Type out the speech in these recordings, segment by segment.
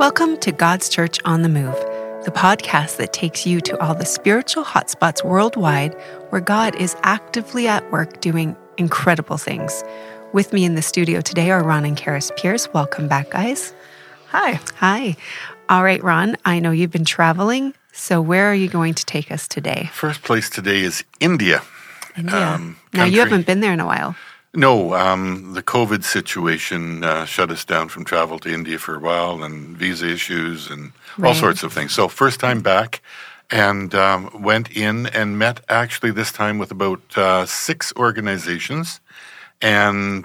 Welcome to God's Church on the Move, the podcast that takes you to all the spiritual hotspots worldwide where God is actively at work doing incredible things. With me in the studio today are Ron and Karis Pierce. Welcome back, guys. Hi. Hi. All right, Ron, I know you've been traveling. So, where are you going to take us today? First place today is India. India. Um, now, you haven't been there in a while. No, um, the COVID situation uh, shut us down from travel to India for a while, and visa issues and right. all sorts of things. So, first time back, and um, went in and met actually this time with about uh, six organizations, and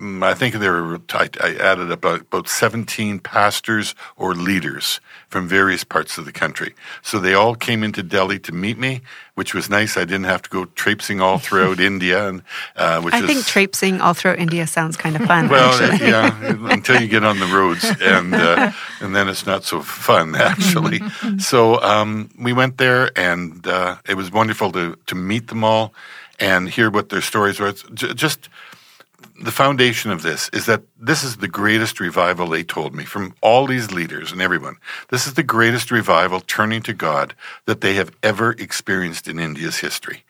I think there were, I, I added about, about 17 pastors or leaders from various parts of the country. So they all came into Delhi to meet me, which was nice. I didn't have to go traipsing all throughout India. And, uh, which I is, think traipsing all throughout India sounds kind of fun. well, yeah, until you get on the roads. And, uh, and then it's not so fun, actually. so um, we went there, and uh, it was wonderful to, to meet them all and hear what their stories were. Just the foundation of this is that this is the greatest revival they told me from all these leaders and everyone. This is the greatest revival turning to God that they have ever experienced in India's history.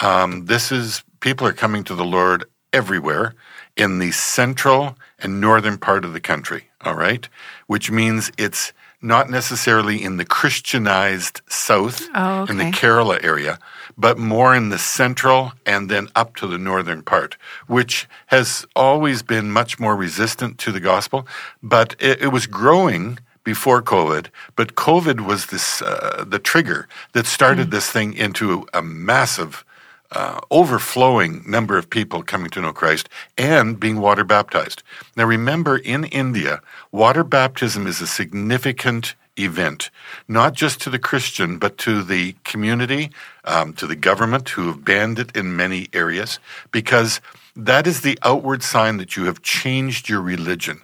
Um, this is people are coming to the Lord everywhere in the central and northern part of the country. All right, which means it's not necessarily in the Christianized south, oh, okay. in the Kerala area, but more in the central and then up to the northern part, which has always been much more resistant to the gospel. But it, it was growing before COVID, but COVID was this uh, the trigger that started mm. this thing into a massive uh, overflowing number of people coming to know Christ and being water baptized. Now, remember, in India, water baptism is a significant event, not just to the Christian, but to the community, um, to the government who have banned it in many areas, because that is the outward sign that you have changed your religion.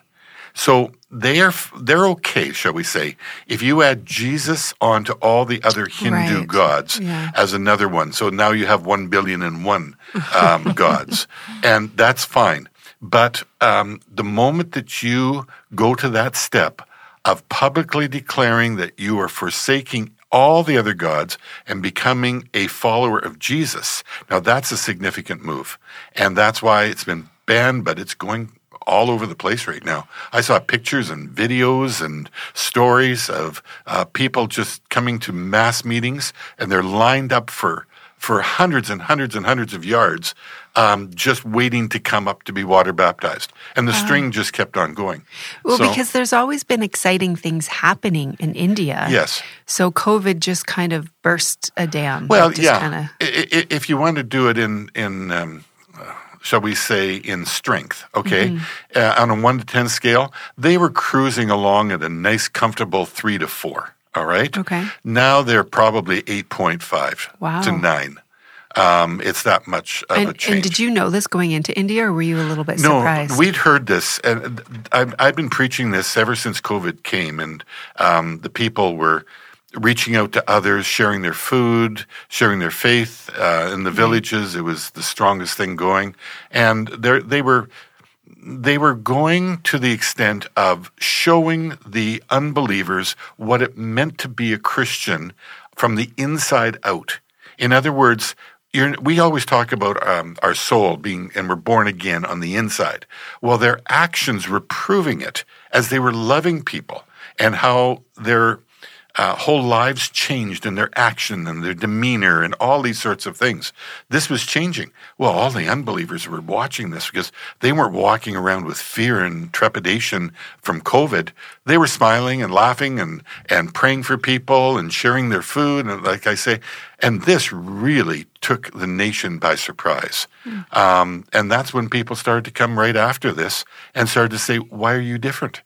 So they are they're okay, shall we say, if you add Jesus onto all the other Hindu right. gods yeah. as another one. So now you have one billion and one um, gods, and that's fine. But um, the moment that you go to that step of publicly declaring that you are forsaking all the other gods and becoming a follower of Jesus, now that's a significant move, and that's why it's been banned, but it's going all over the place right now. I saw pictures and videos and stories of uh, people just coming to mass meetings, and they're lined up for for hundreds and hundreds and hundreds of yards, um, just waiting to come up to be water baptized. And the uh, string just kept on going. Well, so, because there's always been exciting things happening in India. Yes. So COVID just kind of burst a dam. Well, yeah. Kinda... If you want to do it in in um, shall we say, in strength, okay? Mm-hmm. Uh, on a one to 10 scale, they were cruising along at a nice, comfortable three to four, all right? Okay. Now they're probably 8.5 wow. to nine. Um, it's that much of and, a change. And did you know this going into India, or were you a little bit no, surprised? No, we'd heard this, and I've, I've, been preaching this ever since COVID came, and um, the people were reaching out to others, sharing their food, sharing their faith uh, in the mm-hmm. villages. It was the strongest thing going, and they were they were going to the extent of showing the unbelievers what it meant to be a Christian from the inside out. In other words, we always talk about um, our soul being, and we're born again on the inside. Well, their actions were proving it as they were loving people and how their uh, whole lives changed in their action and their demeanor and all these sorts of things. This was changing. Well, all the unbelievers were watching this because they weren't walking around with fear and trepidation from COVID. They were smiling and laughing and, and praying for people and sharing their food. And like I say, and this really took the nation by surprise. Mm. Um, and that's when people started to come right after this and started to say, why are you different?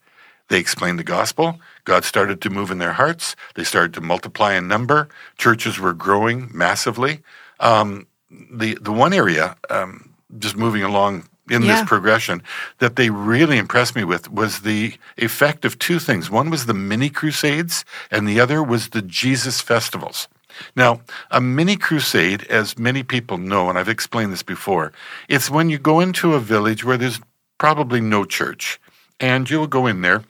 They explained the gospel. God started to move in their hearts. They started to multiply in number. Churches were growing massively. Um, the the one area, um, just moving along in yeah. this progression, that they really impressed me with was the effect of two things. One was the mini crusades, and the other was the Jesus festivals. Now, a mini crusade, as many people know, and I've explained this before, it's when you go into a village where there's probably no church, and you'll go in there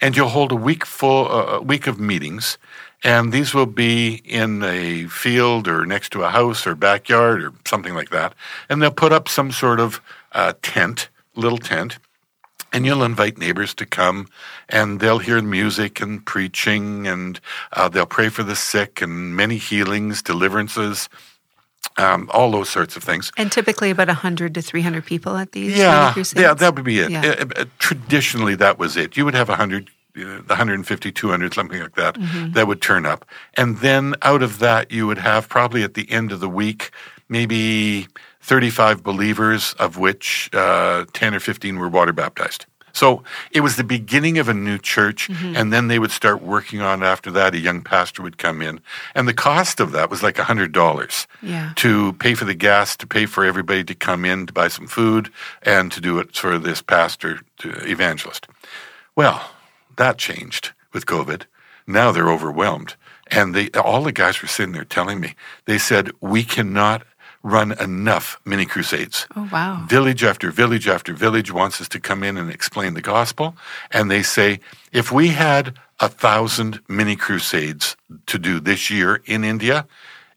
and you'll hold a week full uh, a week of meetings. And these will be in a field or next to a house or backyard or something like that. And they'll put up some sort of uh, tent, little tent, and you'll invite neighbors to come and they'll hear music and preaching and uh, they'll pray for the sick and many healings, deliverances, um, all those sorts of things. And typically about 100 to 300 people at these yeah? Yeah, that would be it. Yeah. Uh, uh, traditionally, that was it. You would have 100, uh, 150, 200, something like that, Mm-hmm. that would turn up. And then out of that, you would have probably at the end of the week, maybe 35 believers, of which uh, 10 or 15 were water baptized. So it was the beginning of a new church, Mm-hmm. and then they would start working on after that. A young pastor would come in, and the cost of that was like $100 Yeah. to pay for the gas, to pay for everybody to come in to buy some food, and to do it for this pastor to evangelist. Well, that changed with COVID. Now they're overwhelmed. And they, all the guys were sitting there telling me, they said, we cannot run enough mini crusades. Oh, wow. Village after village after village wants us to come in and explain the gospel. And they say, if we had a thousand mini crusades to do this year in India,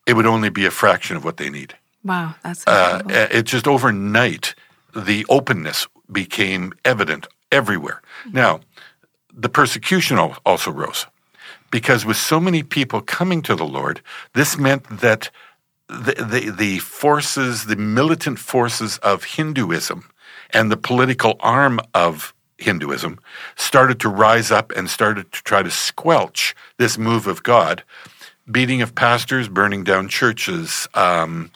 it would only be a fraction of what they need. Wow, that's Uh, incredible. it just overnight, the openness became evident everywhere. Now, the persecution also rose because with so many people coming to the Lord, this meant that the, the, forces, the militant forces of Hinduism and the political arm of Hinduism started to rise up and started to try to squelch this move of God. Beating of pastors, burning down churches, um,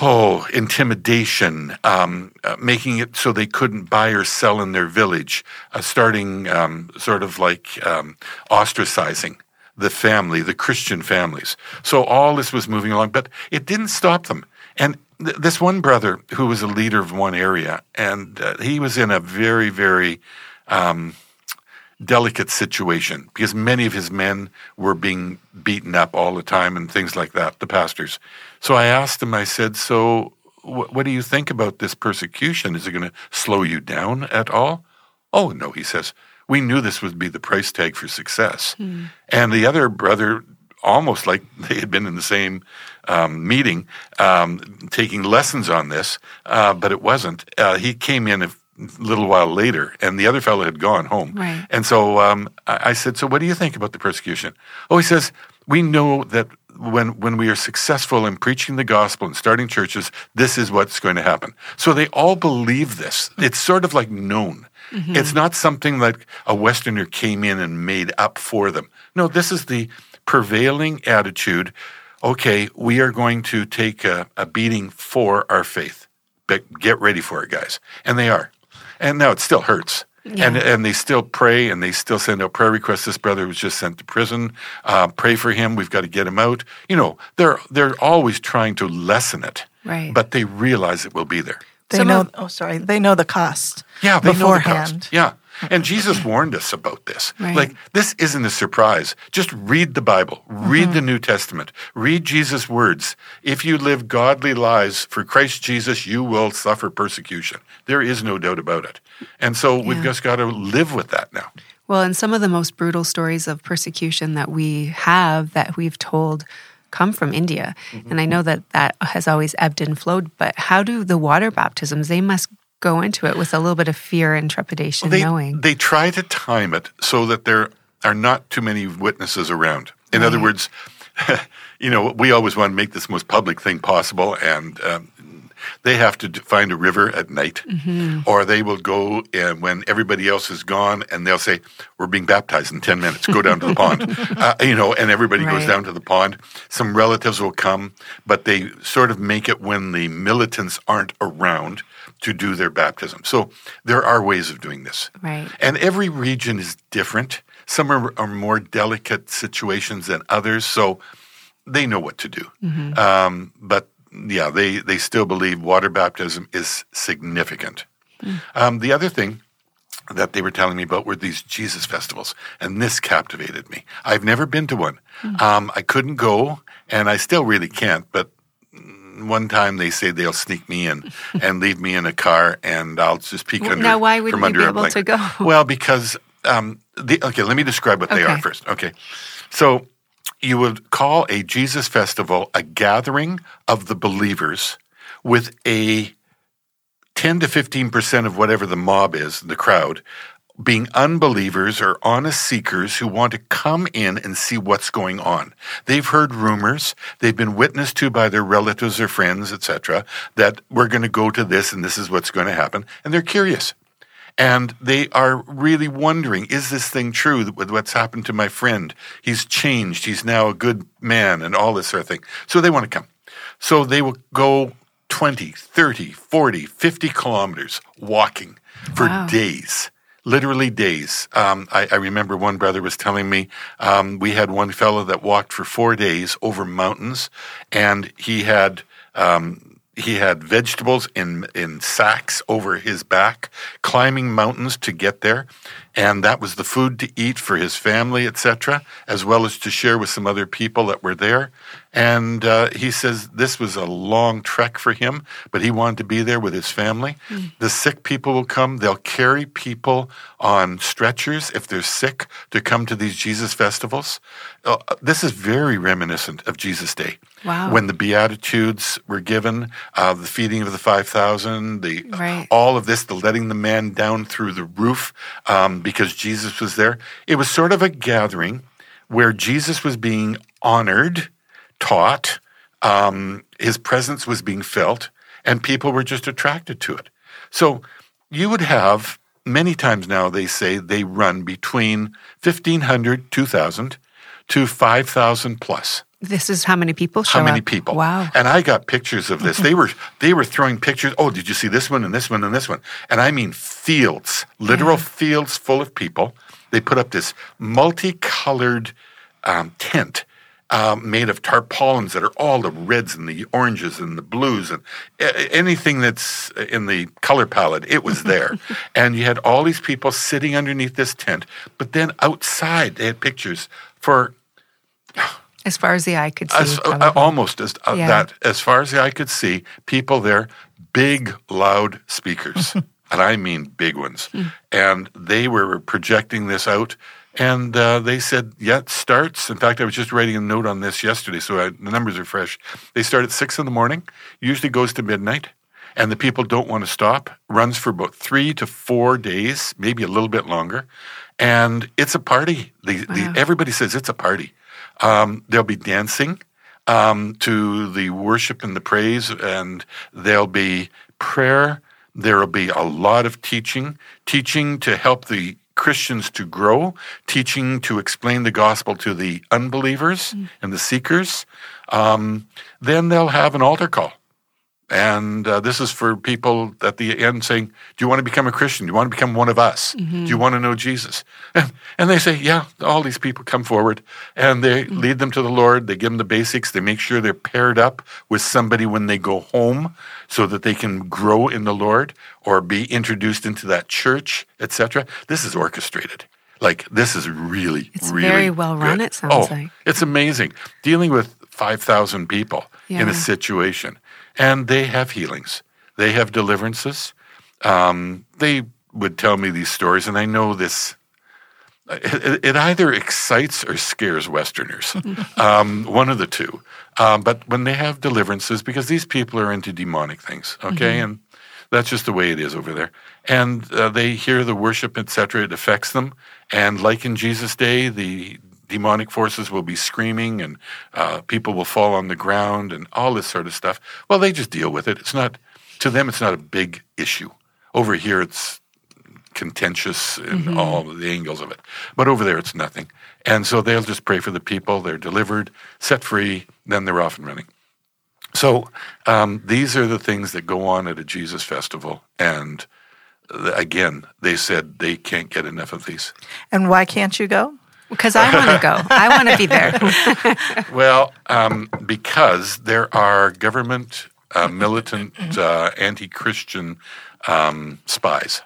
oh, intimidation, um, uh, making it so they couldn't buy or sell in their village, uh, starting um, sort of like um, ostracizing the family, the Christian families. So all this was moving along, but it didn't stop them. And th- this one brother who was a leader of one area, and uh, he was in a very, very um, delicate situation because many of his men were being beaten up all the time and things like that, the pastors. So I asked him, I said, So wh- what do you think about this persecution? Is it going to slow you down at all? Oh, no, he says. We knew this would be the price tag for success. And the other brother, almost like they had been in the same um, meeting, um, taking lessons on this, uh, but it wasn't. Uh, he came in a little while later, and the other fellow had gone home. Right. And so um, I I said, "So what do you think about the persecution?" Oh, he says, "We know that when when we are successful in preaching the gospel and starting churches, this is what's going to happen." So they all believe this. It's sort of like known. Mm-hmm. It's not something like a Westerner came in and made up for them. No, this is the prevailing attitude. Okay, we are going to take a, a beating for our faith. But get ready for it, guys. And they are. And now it still hurts. And, and they still pray and they still send out prayer requests. This brother was just sent to prison. Uh, pray for him. We've got to get him out. You know, they're, they're always trying to lessen it. Right. But they realize it will be there. They Some know. of- oh, sorry. They know the cost. Yeah, they know the beforehand. cost. Yeah. And Jesus warned us about this. Right. Like, this isn't a surprise. Just read the Bible, read the New Testament, read Jesus' words. If you live godly lives for Christ Jesus, you will suffer persecution. There is no doubt about it. And so we've just got to live with that now. Well, and some of the most brutal stories of persecution that we have that we've told come from India. Mm-hmm. And I know that that has always ebbed and flowed, but how do the water baptisms, they must go into it with a little bit of fear and trepidation, they, knowing. they try to time it so that there are not too many witnesses around. In other words, you know, we always want to make this most public thing possible, and um, they have to find a river at night, or they will go and when everybody else is gone, and they'll say, "We're being baptized in ten minutes. Go down to the pond," uh, you know, and everybody goes down to the pond. Some relatives will come, but they sort of make it when the militants aren't around to do their baptism. So there are ways of doing this. Right. And every region is different. Some are, are more delicate situations than others, so they know what to do. Um, but yeah, they, they still believe water baptism is significant. Um, the other thing that they were telling me about were these Jesus festivals, and this captivated me. I've never been to one. Um, I couldn't go, and I still really can't, but one time they say they'll sneak me in and leave me in a car, and I'll just peek Well, under. now why wouldn't you be able to go? Well, because um, the, okay, let me describe what they are first. Okay. So you would call a Jesus festival a gathering of the believers with a 10 to 15% of whatever the mob is, the crowd, being unbelievers or honest seekers who want to come in and see what's going on. They've heard rumors, they've been witnessed to by their relatives or friends, etc., that we're going to go to this and this is what's going to happen, and they're curious. And they are really wondering, is this thing true with what's happened to my friend? He's changed. He's now a good man and all this sort of thing. So they want to come. So they will go 20, 30, 40, 50 kilometers walking for Wow. days, literally days. Um, I, I remember one brother was telling me um, we had one fellow that walked for four days over mountains, and he had. Um, he had vegetables in in sacks over his back, climbing mountains to get there, and that was the food to eat for his family, etc., as well as to share with some other people that were there. And uh, he says this was a long trek for him, but he wanted to be there with his family. The sick people will come; they'll carry people on stretchers if they're sick to come to these Jesus festivals. Uh, this is very reminiscent of Jesus' day Wow. when the Beatitudes were given, uh, the feeding of the 5,000, the, Right. all of this, the letting the man down through the roof um, because Jesus was there. It was sort of a gathering where Jesus was being honored, taught, um, his presence was being felt, and people were just attracted to it. So you would have many times now they say they run between 1,500, 2,000 to 5,000 plus This is how many people show how many up. people Wow. and i got pictures of this they were they were throwing pictures oh did you see this one and this one and this one and i mean fields literal fields full of people they put up this multicolored um, tent um, made of tarpaulins that are all the reds and the oranges and the blues and a- anything that's in the color palette, it was there. and you had all these people sitting underneath this tent, but then outside they had pictures for As far as the eye could see. as, uh, almost as uh, Yeah. that as far as the eye could see people there big loud speakers. And i mean big ones. And they were projecting this out and uh, they said yeah it starts in fact i was just writing a note on this yesterday so I, the numbers are fresh. They start at six in the morning usually goes to midnight and the people don't want to stop runs for about three to four days maybe a little bit longer. And it's a party. The, the, everybody says it's a party um, there'll be dancing um, to the worship and the praise, and there'll be prayer. There will be a lot of teaching, teaching to help the Christians to grow, teaching to explain the gospel to the unbelievers and the seekers. Um, then they'll have an altar call. And uh, this is for people at the end saying, Do you want to become a Christian? Do you want to become one of us? Do you want to know Jesus? And, and they say, Yeah, all these people come forward and they lead them to the Lord. They give them the basics. They make sure they're paired up with somebody when they go home so that they can grow in the Lord or be introduced into that church, etc. This is orchestrated. Like, this is really, It's really very well run, good. it sounds oh, like. It's amazing. Dealing with 5,000 people in a situation. And they have healings, they have deliverances. Um, they would tell me these stories, and I know this. It, it either excites or scares Westerners, um, one of the two. Um, but when they have deliverances, because these people are into demonic things, okay, and that's just the way it is over there. And uh, they hear the worship, etc. It affects them, and like in Jesus' day, the demonic forces will be screaming, and uh, people will fall on the ground, and all this sort of stuff. Well, they just deal with it. It's not to them. It's not a big issue. Over here, it's contentious in all the angles of it. But over there, it's nothing. And so they'll just pray for the people. They're delivered, set free, then they're off and running. So um, these are the things that go on at a Jesus festival. And uh, again, they said they can't get enough of these. And why can't you go? Because I want to go. I want to be there. Well, um, because there are government, uh, militant, uh, anti Christian um, spies.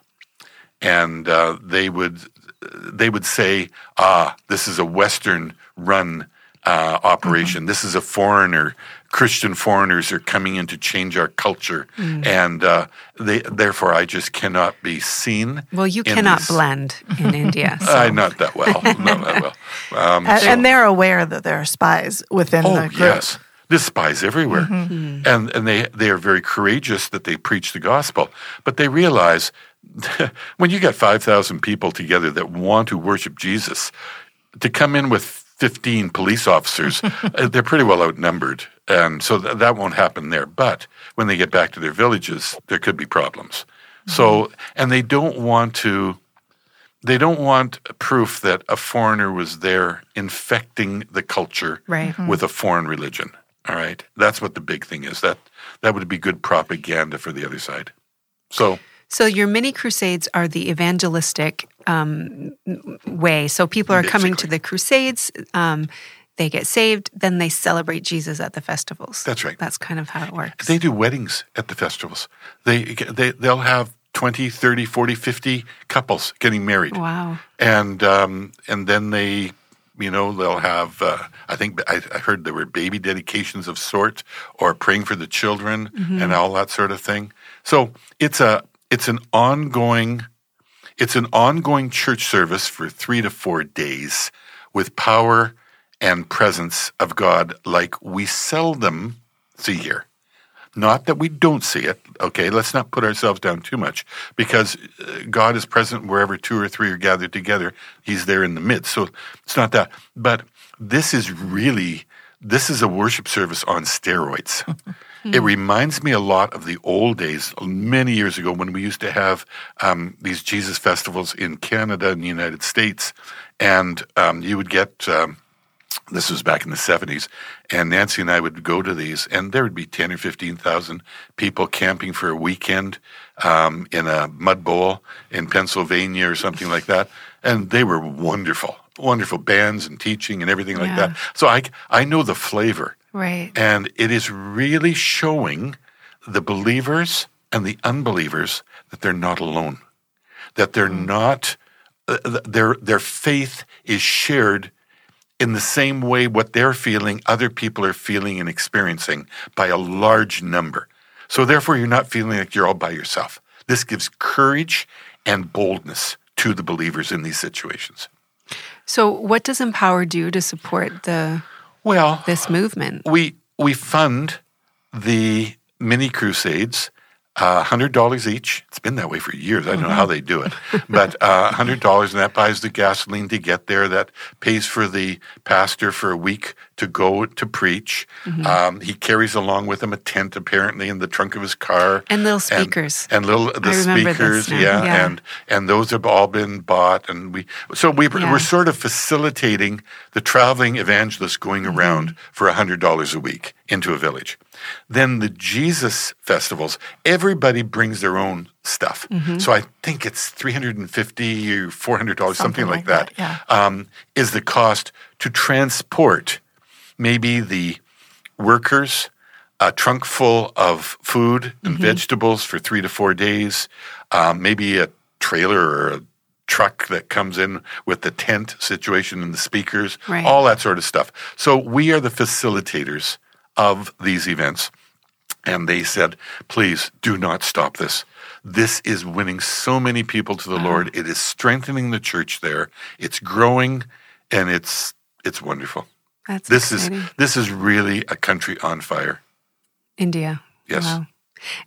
And uh, they would they would say, ah, this is a Western run uh, operation. This is a foreigner. Christian foreigners are coming in to change our culture, and uh, they, therefore I just cannot be seen. Well, you cannot this. blend in India. So. Uh, not that well. not that well. Um, And, so- and they're aware that there are spies within Oh the group. yes, there's spies everywhere, and and they they are very courageous that they preach the gospel, but they realize when you get five thousand people together that want to worship Jesus, to come in with fifteen police officers, uh, they're pretty well outnumbered, and so th- that won't happen there. But when they get back to their villages, there could be problems. So, and they don't want to they don't want proof that a foreigner was there infecting the culture Right. with a foreign religion. All right, that's what the big thing is. That that would be good propaganda for the other side. So So your mini crusades are the evangelistic um, way. So people are coming to the crusades. Um, they get saved, then they celebrate Jesus at the festivals. That's right. That's kind of how it works. they do weddings at the festivals. They they they'll have 20, 30, 40, 50 couples getting married. wow. and um, and then they, you know, they'll have. Uh, I think I, I heard there were baby dedications of sort, or praying for the children, and all that sort of thing. So it's a it's an ongoing, it's an ongoing church service for three to four days, with power and presence of God like we seldom see here. Not that we don't see it, okay? Let's not put ourselves down too much because uh, God is present wherever two or three are gathered together. He's there in the midst. So it's not that. But this is really, this is a worship service on steroids. it reminds me a lot of the old days, many years ago, when we used to have um, these Jesus festivals in Canada and the United States. And um, you would get. Um, this was back in the 70s and nancy and i would go to these and there would be 10 or 15000 people camping for a weekend um, in a mud bowl in pennsylvania or something like that and they were wonderful wonderful bands and teaching and everything like Yeah. that so I, I know the flavor Right. and it is really showing the believers and the unbelievers that they're not alone, that they're not, uh, their, their faith is shared in the same way what they're feeling, other people are feeling and experiencing by a large number. So therefore, you're not feeling like you're all by yourself. This gives courage and boldness to the believers in these situations. So what does Empower do to support the Well, this movement? we we fund the mini crusades uh, hundred dollars each. It's been that way for years. I don't know how they do it, but uh, hundred dollars, and that buys the gasoline to get there. That pays for the pastor for a week to go to preach. Um, he carries along with him a tent, apparently, in the trunk of his car, And little speakers. and, little the I remember this speakers, yeah, Yeah. and and those have all been bought, and we so we Yeah. we're sort of facilitating the traveling evangelist going Mm-hmm. around for hundred dollars a week into a village. Then the Jesus festivals, everybody brings their own stuff. Mm-hmm. So I think it's three hundred and fifty or four hundred dollars, something, Something like, like that. that, um, is the cost to transport maybe the workers a trunk full of food and vegetables for three to four days, um, maybe a trailer or a truck that comes in with the tent situation and the speakers, Right. all that sort of stuff. So we are the facilitators of these events. And they said, please do not stop this. This is winning so many people to the Lord. It is strengthening the church there. It's growing and it's it's wonderful. That's This exciting. is this is really a country on fire. India. Yes. Wow.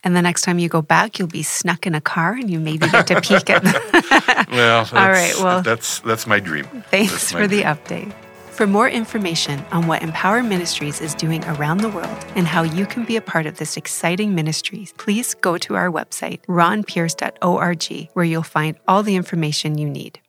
And the next time you go back, you'll be snuck in a car and you maybe get to peek at Well, that's, right, well- that's that's my dream. Thanks my for the update. For more information on what Empower Ministries is doing around the world and how you can be a part of this exciting ministry, please go to our website, ronpierce.org, where you'll find all the information you need.